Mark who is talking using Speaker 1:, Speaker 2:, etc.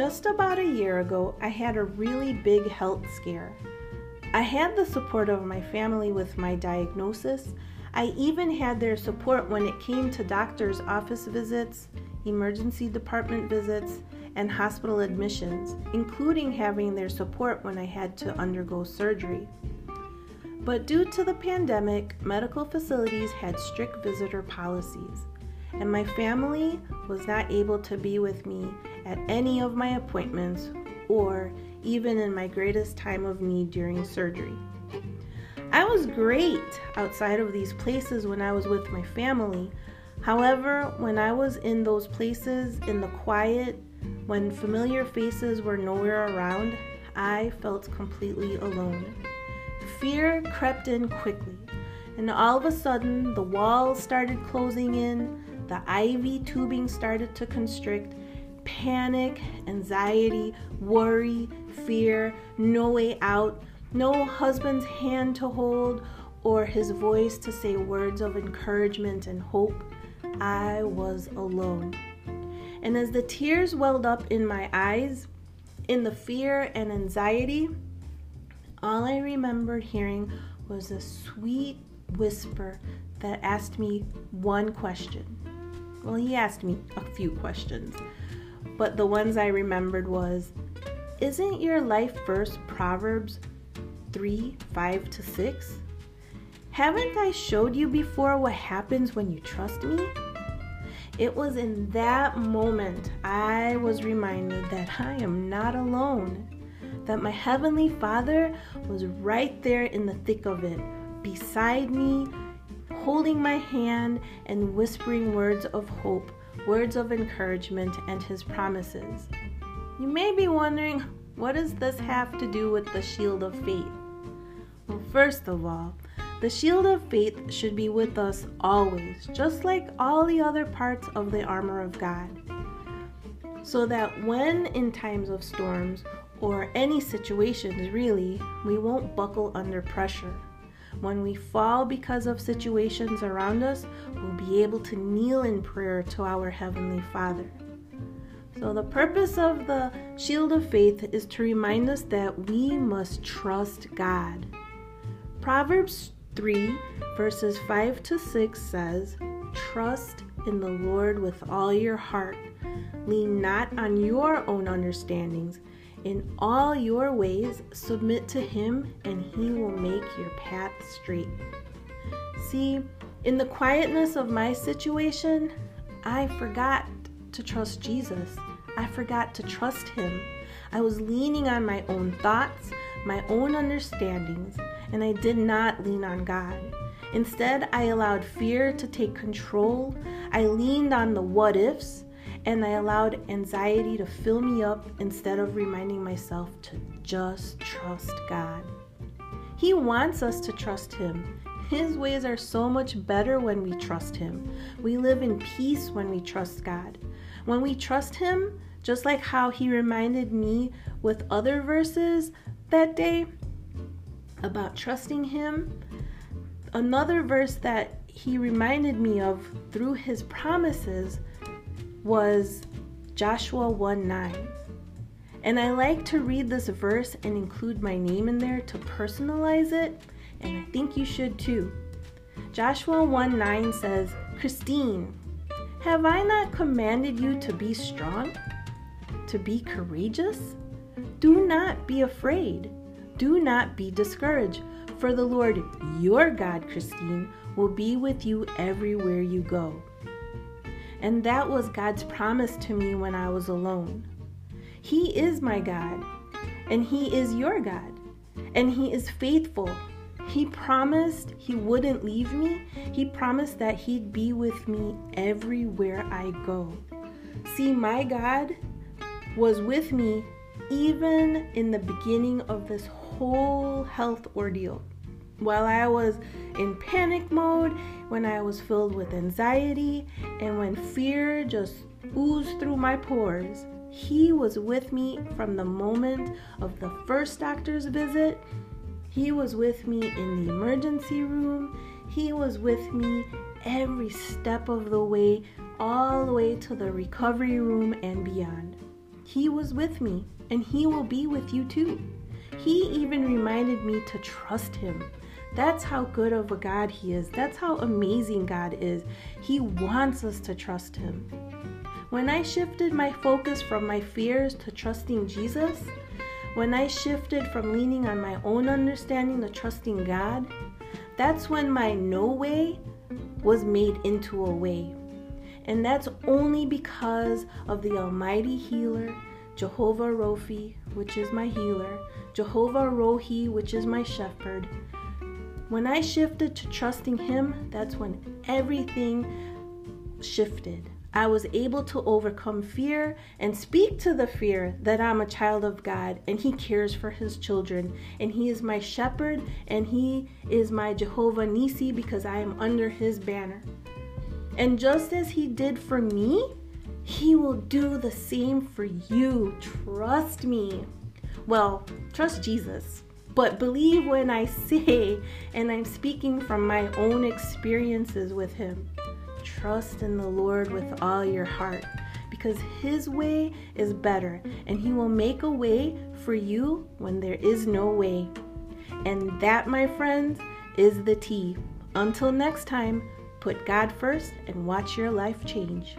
Speaker 1: Just about a year ago, I had a really big health scare. I had the support of my family with my diagnosis. I even had their support when it came to doctor's office visits, emergency department visits, and hospital admissions, including having their support when I had to undergo surgery. But due to the pandemic, medical facilities had strict visitor policies, and my family was not able to be with me at any of my appointments or even in my greatest time of need during surgery. I was great outside of these places when I was with my family. However, when I was in those places in the quiet, when familiar faces were nowhere around, I felt completely alone. Fear crept in quickly, and all of a sudden, the walls started closing in, the IV tubing started to constrict, panic, anxiety, worry, fear, no way out, no husband's hand to hold, or his voice to say words of encouragement and hope. I was alone. And as the tears welled up in my eyes, in the fear and anxiety, all I remembered hearing was a sweet whisper that asked me one question. Well, he asked me a few questions, but the ones I remembered was Isn't your life verse Proverbs 3 5 to 6? Haven't I showed you before what happens when you trust me? It was in that moment I was reminded that I am not alone, that my Heavenly Father was right there in the thick of it, beside me, holding my hand and whispering words of hope, words of encouragement, and His promises. You may be wondering, what does this have to do with the shield of faith? Well, first of all, the shield of faith should be with us always, just like all the other parts of the armor of God. So that when in times of storms or any situations really, we won't buckle under pressure. When we fall because of situations around us, we'll be able to kneel in prayer to our Heavenly Father. So, the purpose of the shield of faith is to remind us that we must trust God. Proverbs 3, verses 5 to 6 says, Trust in the Lord with all your heart. Lean not on your own understandings. In all your ways, submit to Him, and He will make your path straight. See, in the quietness of my situation, I forgot to trust Jesus. I forgot to trust Him. I was leaning on my own thoughts, my own understandings, and I did not lean on God. Instead, I allowed fear to take control. I leaned on the what ifs, and I allowed anxiety to fill me up instead of reminding myself to just trust God. He wants us to trust Him. His ways are so much better when we trust Him. We live in peace when we trust God. When we trust Him, just like how He reminded me with other verses that day, about trusting Him. Another verse that he reminded me of through his promises was Joshua 1 9. And I like to read this verse and include my name in there to personalize it, and I think you should too. Joshua 1 9 says, Christine, have I not commanded you to be strong? To be courageous? Do not be afraid do not be discouraged, for the Lord your God, Christine, will be with you everywhere you go. And that was God's promise to me when I was alone. He is my God, and He is your God, and He is faithful. He promised He wouldn't leave me, He promised that He'd be with me everywhere I go. See, my God was with me even in the beginning of this whole health ordeal. While I was in panic mode, when I was filled with anxiety, and when fear just oozed through my pores, he was with me from the moment of the first doctor's visit. He was with me in the emergency room. He was with me every step of the way, all the way to the recovery room and beyond. He was with me, and He will be with you too. He even reminded me to trust Him. That's how good of a God He is. That's how amazing God is. He wants us to trust Him. When I shifted my focus from my fears to trusting Jesus, when I shifted from leaning on my own understanding to trusting God, that's when my no way was made into a way. And that's only because of the Almighty Healer, Jehovah Rophi, which is my healer, Jehovah Rohi, which is my shepherd. When I shifted to trusting Him, that's when everything shifted. I was able to overcome fear and speak to the fear that I'm a child of God and He cares for His children. And He is my shepherd and He is my Jehovah Nissi because I am under His banner. And just as He did for me, He will do the same for you. Trust me. Well, trust Jesus. But believe when I say, and I'm speaking from my own experiences with Him. Trust in the Lord with all your heart because His way is better and He will make a way for you when there is no way. And that, my friends, is the T. Until next time, put God first and watch your life change.